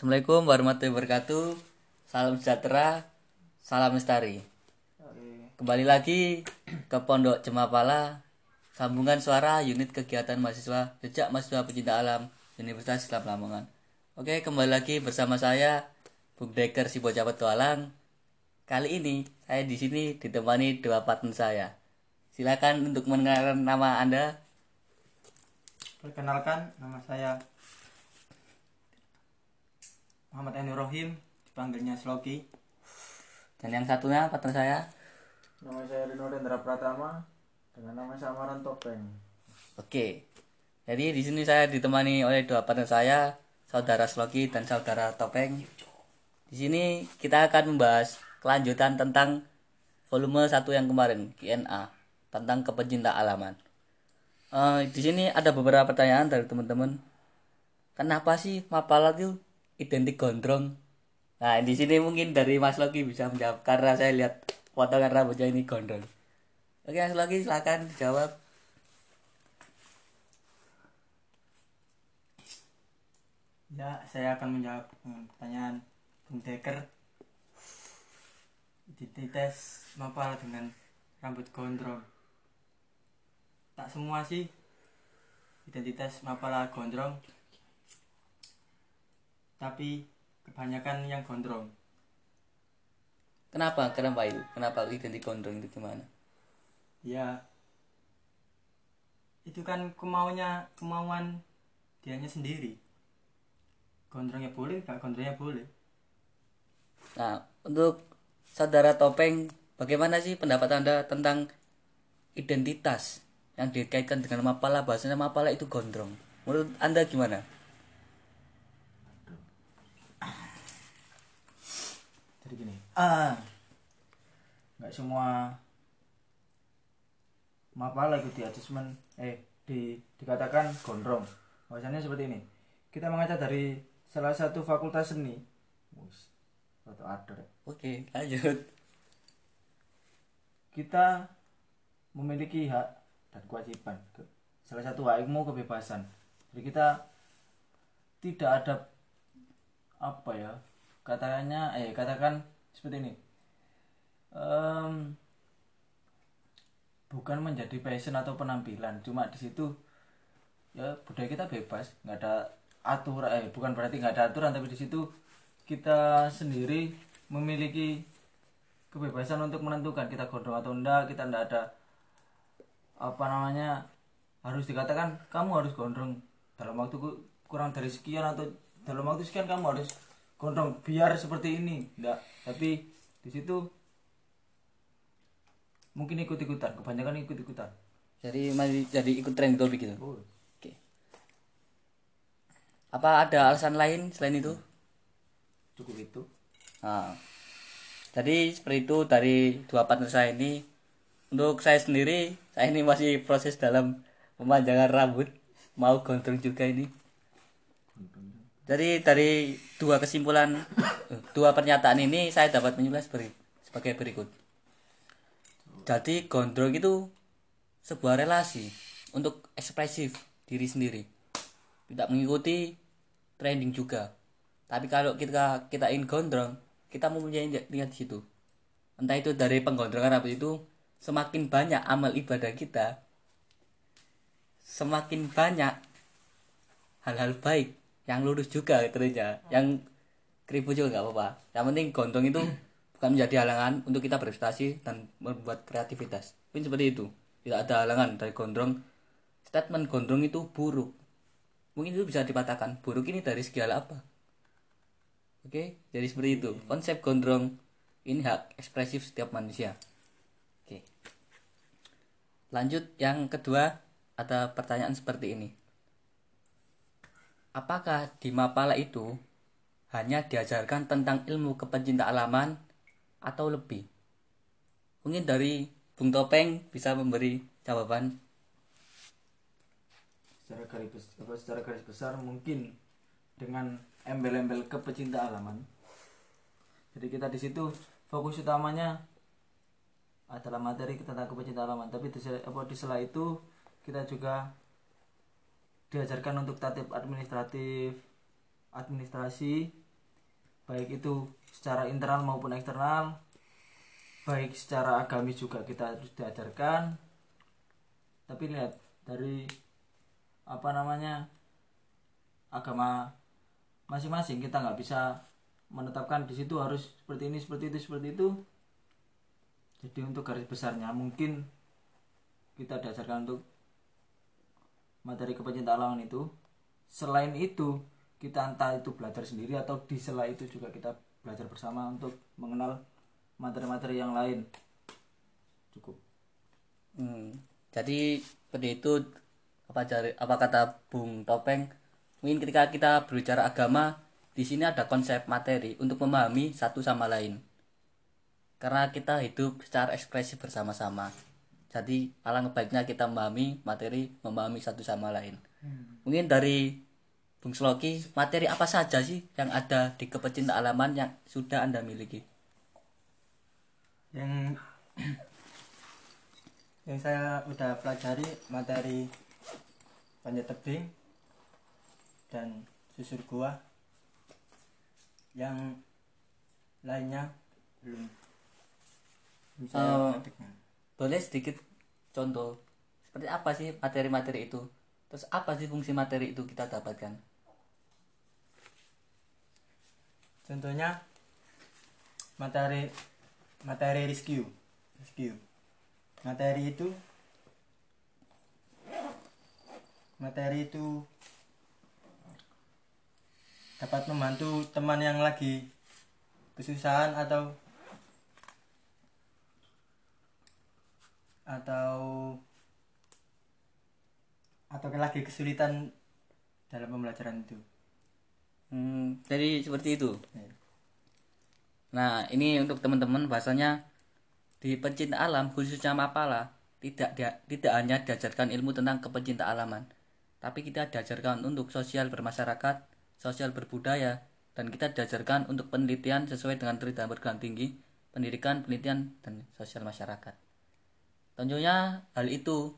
Assalamualaikum warahmatullahi wabarakatuh. Salam sejahtera, salam lestari. Kembali lagi ke Pondok Jemapala, sambungan suara unit kegiatan mahasiswa jejak mahasiswa pecinta alam Universitas Islam Lamongan. Oke, kembali lagi bersama saya Bung Deker si bocah petualang. Kali ini saya di sini ditemani dua partner saya. Silakan untuk mengenalkan nama Anda. Perkenalkan, nama saya Muhammad Eni Rohim, dipanggilnya Sloki. Dan yang satunya partner saya. Nama saya Rino Dendra Pratama dengan nama samaran Topeng. Oke. Jadi di sini saya ditemani oleh dua partner saya, saudara Sloki dan saudara Topeng. Di sini kita akan membahas kelanjutan tentang volume 1 yang kemarin, QNA, tentang kepecinta alaman. Eh, di sini ada beberapa pertanyaan dari teman-teman. Kenapa sih Mapala itu identik gondrong? Nah, di sini mungkin dari Mas Loki bisa menjawab karena saya lihat potongan rambutnya ini gondrong. Oke, Mas Loki silakan jawab. Ya, saya akan menjawab pertanyaan Bung Deker. Dites mapal dengan rambut gondrong. Tak semua sih identitas mapala gondrong. Tapi kebanyakan yang gondrong. Kenapa? Kenapa itu? Kenapa identik gondrong itu gimana? Ya itu kan kemauannya kemauan dianya sendiri. Gondrongnya boleh, gak gondrongnya boleh. Nah, untuk saudara Topeng, bagaimana sih pendapat Anda tentang identitas yang dikaitkan dengan Mapala? Bahasanya Mapala itu gondrong. Menurut Anda gimana? Jadi gini, ah, nggak semua mapala ikut di adjustment, eh di dikatakan gondrong. Bahasanya seperti ini. Kita mengaca dari salah satu fakultas seni. Atau ada. ya. Oke, lanjut. Kita memiliki hak dan kewajiban. Ke- Salah satu hak ilmu kebebasan. Jadi kita tidak ada apa ya katanya eh katakan seperti ini. Em, bukan menjadi passion atau penampilan cuma di situ ya budaya kita bebas nggak ada aturan eh bukan berarti nggak ada aturan tapi di situ kita sendiri memiliki kebebasan untuk menentukan kita gondrong atau enggak kita enggak ada apa namanya harus dikatakan kamu harus gondrong dalam waktu ku- kurang dari sekian atau dalam waktu sekian kamu harus gondrong biar seperti ini enggak tapi di situ mungkin ikut-ikutan kebanyakan ikut-ikutan Jadi masih jadi ikut tren gitu begitu. oh. Oke. Apa ada alasan lain selain itu? cukup itu Nah, jadi seperti itu dari dua partner saya ini. Untuk saya sendiri, saya ini masih proses dalam memanjangkan rambut, mau gondrong juga ini. Jadi dari dua kesimpulan, dua pernyataan ini saya dapat menyimpulkan sebagai, sebagai berikut. Jadi gondrong itu sebuah relasi untuk ekspresif diri sendiri, tidak mengikuti trending juga. Tapi kalau kita kita ingin gondrong, kita mempunyai niat di situ. Entah itu dari penggondrongan rambut itu semakin banyak amal ibadah kita, semakin banyak hal-hal baik yang lurus juga terusnya, yang keribu juga nggak apa-apa. Yang penting gondrong itu bukan menjadi halangan untuk kita berprestasi dan membuat kreativitas. Mungkin seperti itu. Tidak ada halangan dari gondrong. Statement gondrong itu buruk. Mungkin itu bisa dipatahkan. Buruk ini dari segi hal apa? Oke, jadi seperti itu. Konsep gondrong ini hak ekspresif setiap manusia. Oke. Lanjut yang kedua ada pertanyaan seperti ini. Apakah di Mapala itu hanya diajarkan tentang ilmu kepencinta alaman atau lebih? Mungkin dari Bung Topeng bisa memberi jawaban. secara garis bes- apa, secara garis besar mungkin dengan embel-embel kepecinta alaman jadi kita di situ fokus utamanya adalah materi tentang kepecinta alaman tapi di, apa, di sela itu kita juga diajarkan untuk tatip administratif administrasi baik itu secara internal maupun eksternal baik secara agamis juga kita harus diajarkan. Tapi lihat dari apa namanya agama masing-masing kita nggak bisa menetapkan di situ harus seperti ini seperti itu seperti itu. Jadi untuk garis besarnya mungkin kita diajarkan untuk materi kepecintaan alam itu selain itu kita entah itu belajar sendiri atau di sela itu juga kita belajar bersama untuk mengenal materi-materi yang lain. Cukup. Hmm, jadi seperti itu apa cari apa kata Bung Topeng? Mungkin ketika kita berbicara agama di sini ada konsep materi untuk memahami satu sama lain. Karena kita hidup secara ekspresi bersama-sama jadi alangkah baiknya kita memahami materi memahami satu sama lain mungkin dari Bung Sloki materi apa saja sih yang ada di kepecinta alaman yang sudah anda miliki yang yang saya udah pelajari materi panjat tebing dan susur gua yang lainnya belum saya Oh. praktekkan. Boleh sedikit contoh. Seperti apa sih materi-materi itu? Terus apa sih fungsi materi itu kita dapatkan? Contohnya materi materi rescue rescue. Materi itu materi itu dapat membantu teman yang lagi kesusahan atau atau atau lagi kesulitan dalam pembelajaran itu Hmm, jadi seperti itu. Ya. Nah, ini untuk teman-teman bahasanya di pencinta alam khususnya Mapala tidak dia- tidak hanya diajarkan ilmu tentang kepencinta alaman, tapi kita diajarkan untuk sosial bermasyarakat, sosial berbudaya, dan kita diajarkan untuk penelitian sesuai dengan cerita bergerak tinggi, pendidikan, penelitian, dan sosial masyarakat. Tentunya hal itu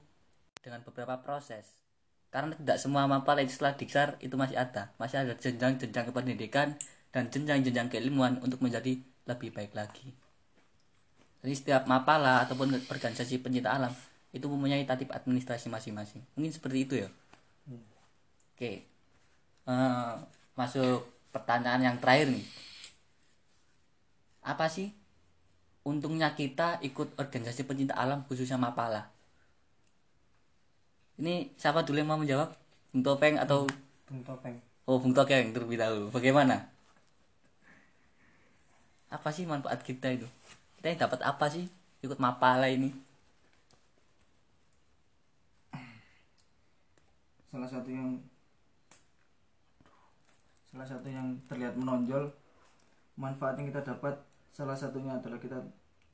dengan beberapa proses. Karena tidak semua mapala setelah diksar itu masih ada. Masih ada jenjang-jenjang kependidikan dan jenjang-jenjang keilmuan untuk menjadi lebih baik lagi. Jadi setiap mapala ataupun organisasi pencinta alam itu mempunyai tatip administrasi masing-masing. Mungkin seperti itu ya. Oke. Eh, masuk pertanyaan yang terakhir nih. Apa sih untungnya kita ikut organisasi pencinta alam khususnya mapala? Ini siapa dulu yang mau menjawab? Bung Topeng atau Bung Topeng Oh, Bung Topeng terlebih dahulu. Bagaimana? Apa sih manfaat kita itu? Kita yang dapat apa sih ikut mapala ini? salah satu yang salah satu yang terlihat menonjol manfaat yang kita dapat salah satunya adalah kita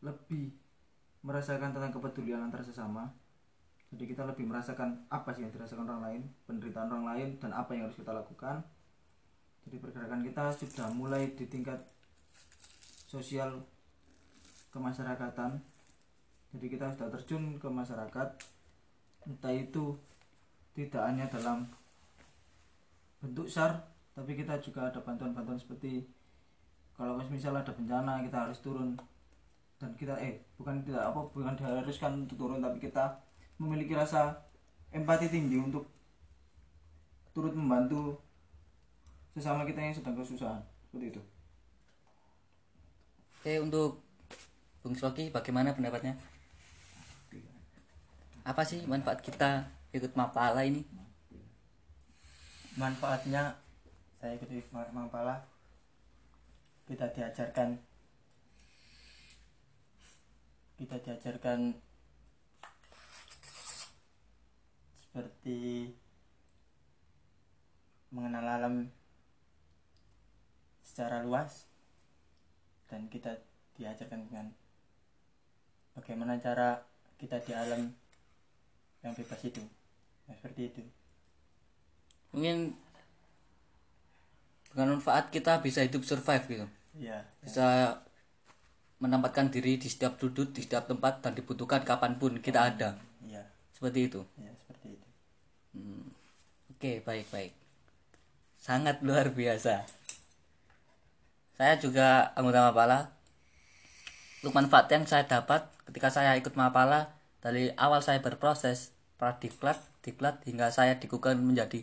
lebih merasakan tentang kepedulian antar sesama. Jadi kita lebih merasakan apa sih yang dirasakan orang lain penderitaan orang lain dan apa yang harus kita lakukan. Jadi pergerakan kita sudah mulai di tingkat sosial kemasyarakatan. Jadi kita sudah terjun ke masyarakat entah itu tidak hanya dalam bentuk SAR tapi kita juga ada bantuan-bantuan seperti kalau misal ada bencana kita harus turun dan kita eh bukan tidak apa bukan diharuskan untuk turun tapi kita memiliki rasa empati tinggi untuk turut membantu sesama kita yang sedang kesusahan seperti itu Oke, untuk Bung Sloki bagaimana pendapatnya? Apa sih manfaat kita ikut mapala ini? manfaatnya saya ikut Ma- Mapala kita diajarkan kita diajarkan seperti mengenal alam secara luas dan kita diajarkan dengan bagaimana cara kita di alam yang bebas itu Nah, seperti itu Mungkin dengan manfaat kita bisa hidup survive gitu. Ya Bisa menempatkan diri di setiap sudut, di setiap tempat dan dibutuhkan kapan pun kita ada. ya Seperti itu. ya seperti itu Hmm. Oke, baik-baik. Sangat luar biasa. saya juga anggota Mapala untuk manfaat yang saya dapat ketika saya ikut Mapala dari awal saya berproses pradiklat diklat hingga saya dikukuhkan menjadi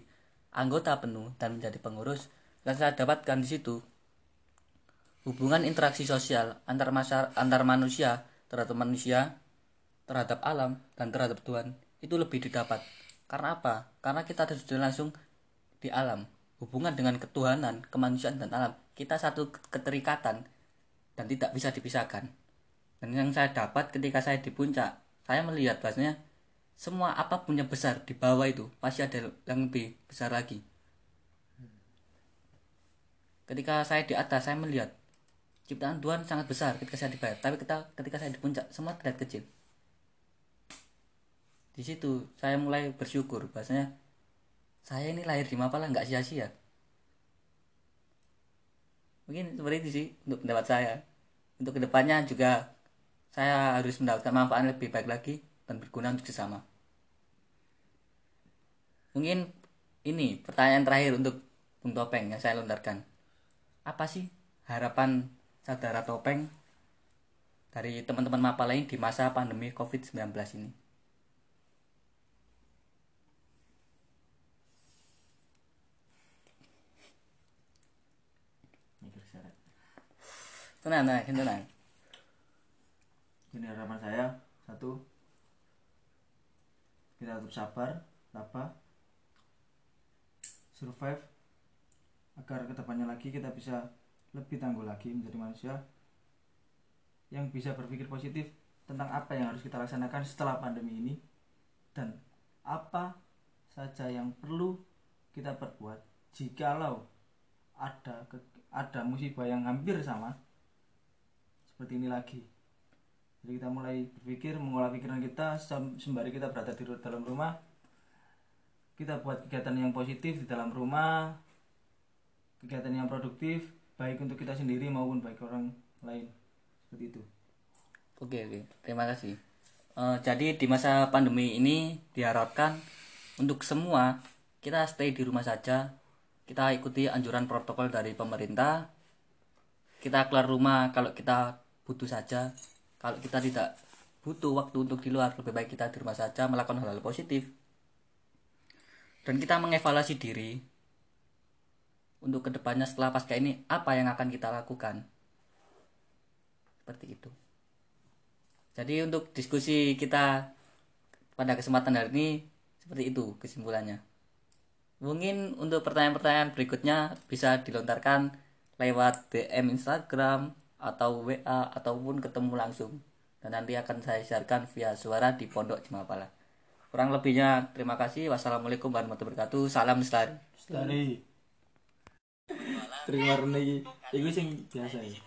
anggota penuh dan menjadi pengurus yang saya dapatkan di situ hubungan interaksi sosial antar masyarakat, antar manusia terhadap manusia terhadap alam dan terhadap Tuhan itu lebih didapat. Karena apa? Karena kita sudah langsung di alam. Hubungan dengan ketuhanan kemanusiaan dan alam. Kita satu keterikatan dan tidak bisa dipisahkan. Dan yang saya dapat ketika saya di puncak saya melihat bahasanya semua apa pun yang besar di bawah itu pasti ada yang lebih besar lagi. Ketika saya di atas saya melihat ciptaan Tuhan sangat besar ketika saya di bawah tapi kita ketika saya di puncak semua terlihat kecil. Di situ saya mulai bersyukur bahasanya saya ini lahir di Mapala nggak sia-sia. Mungkin seperti itu sih untuk pendapat saya. Untuk ke depannya juga saya harus mendapatkan manfaat lebih baik lagi dan berguna untuk sesama. Mungkin ini pertanyaan terakhir untuk Bung Topeng yang saya lontarkan. Apa sih harapan saudara Topeng dari teman-teman Mapala ini di masa pandemi COVID-19 ini. Tenang tenang tenang ini harapan saya satu kita tetap sabar tabah survive agar ke depannya lagi kita bisa lebih tangguh lagi menjadi manusia yang bisa berpikir positif tentang apa yang harus kita laksanakan setelah pandemi ini dan apa saja yang perlu kita perbuat jikalau ada ke- ada musibah yang hampir sama seperti ini lagi. Jadi kita mulai berpikir mengolah pikiran kita sem- sembari kita berada di dalam rumah. Kita buat kegiatan yang positif di dalam rumah kegiatan yang produktif baik untuk kita sendiri maupun baik orang lain. Seperti itu. Oke oke, terima kasih. Eh, jadi di masa pandemi ini diharapkan untuk semua kita stay di rumah saja, kita ikuti anjuran protokol dari pemerintah, kita keluar rumah kalau kita butuh saja, kalau kita tidak butuh waktu untuk di luar lebih baik kita di rumah saja melakukan hal-hal positif. Dan kita mengevaluasi diri untuk ke depannya setelah pasca ini apa yang akan kita lakukan seperti itu. Jadi untuk diskusi kita pada kesempatan hari ini seperti itu kesimpulannya. Mungkin untuk pertanyaan-pertanyaan berikutnya bisa dilontarkan lewat DM Instagram atau WA ataupun ketemu langsung dan nanti akan saya sharekan via suara di Pondok Cimapala. Kurang lebihnya terima kasih. Wassalamualaikum warahmatullahi wabarakatuh. Salam. Lestari terima kasih itu sing biasa ya